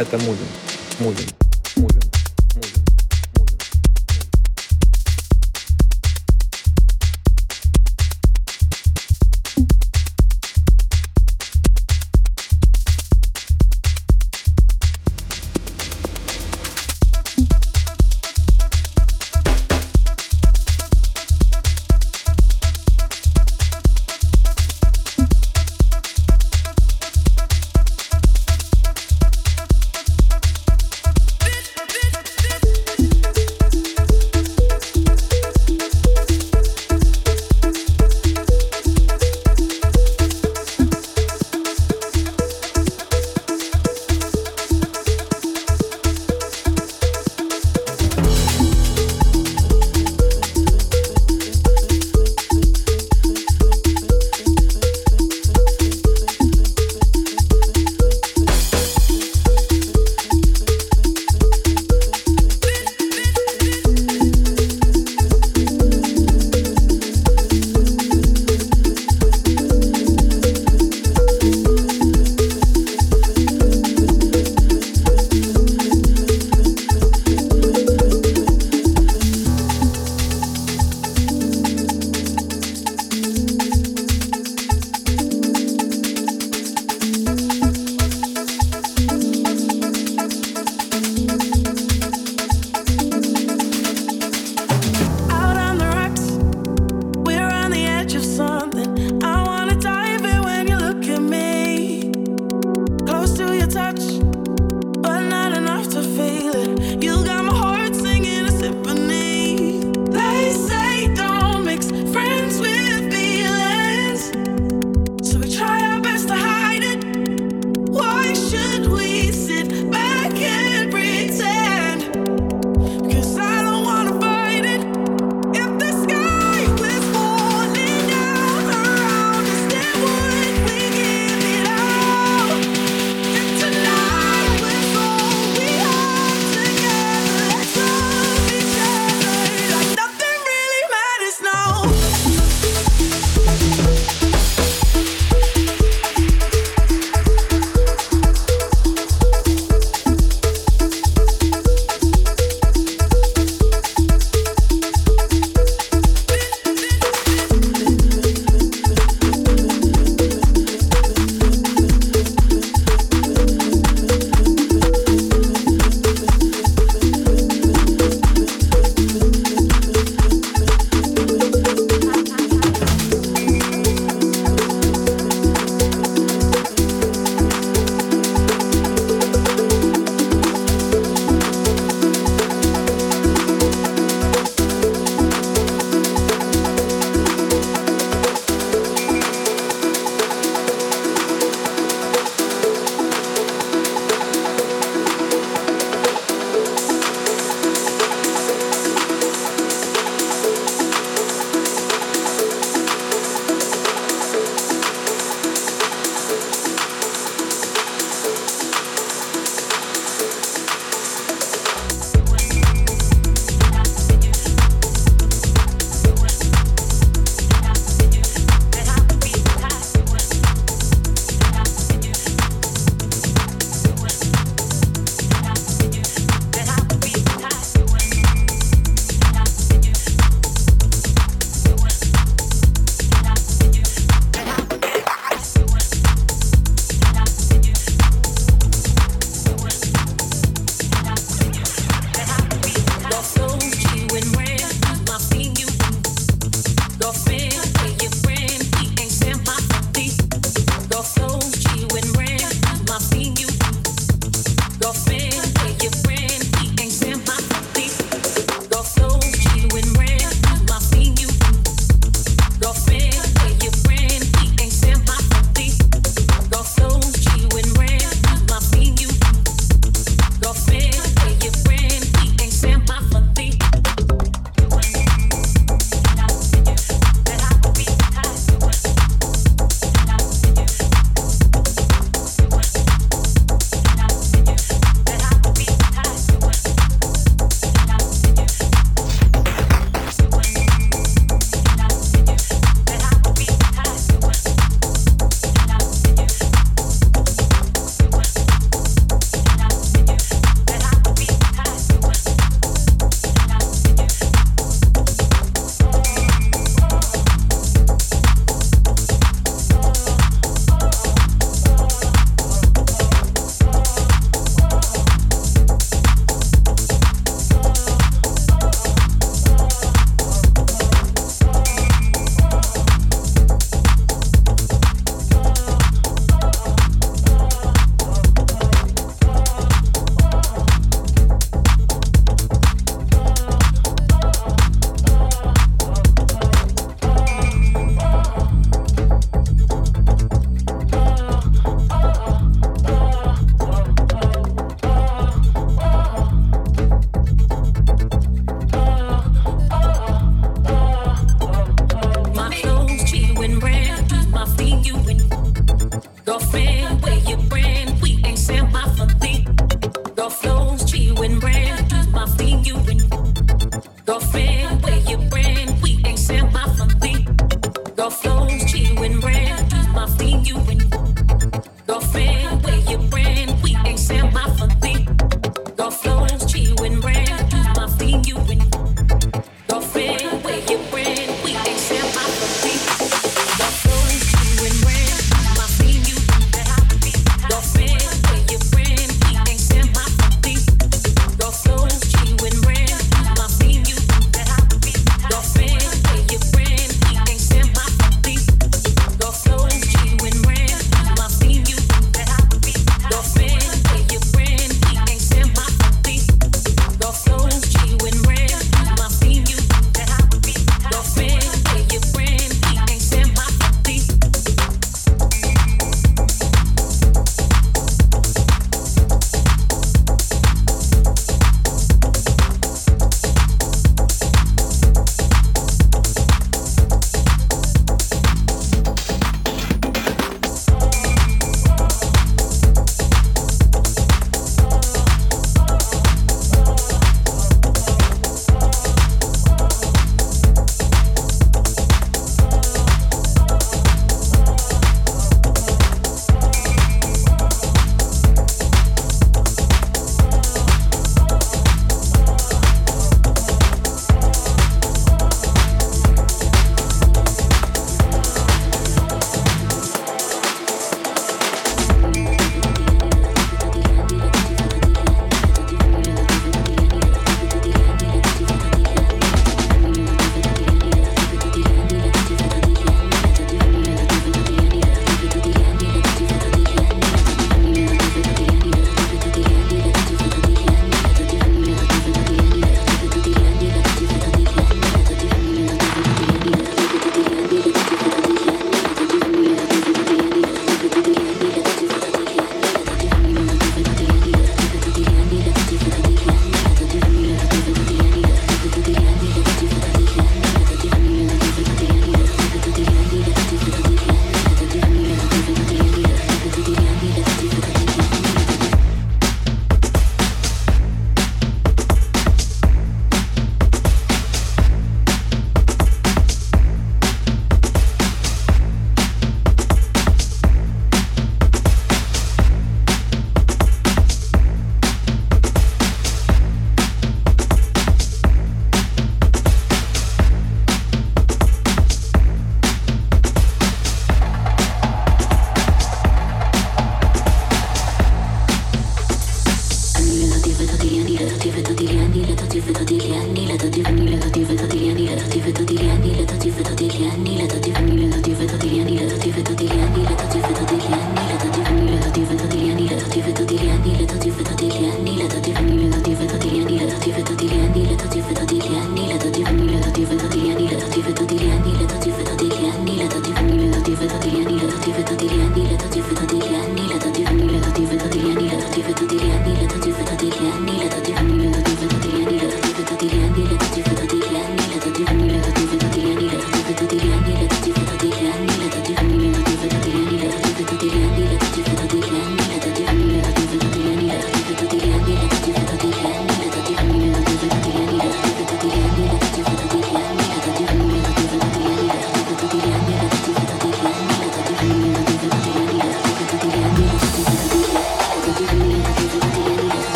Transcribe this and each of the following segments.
это мувинг.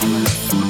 Thank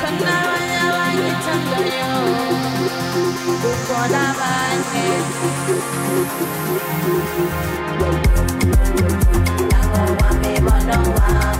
Kuna wanyawanyitanga yo ukona banye Abo wami bono wao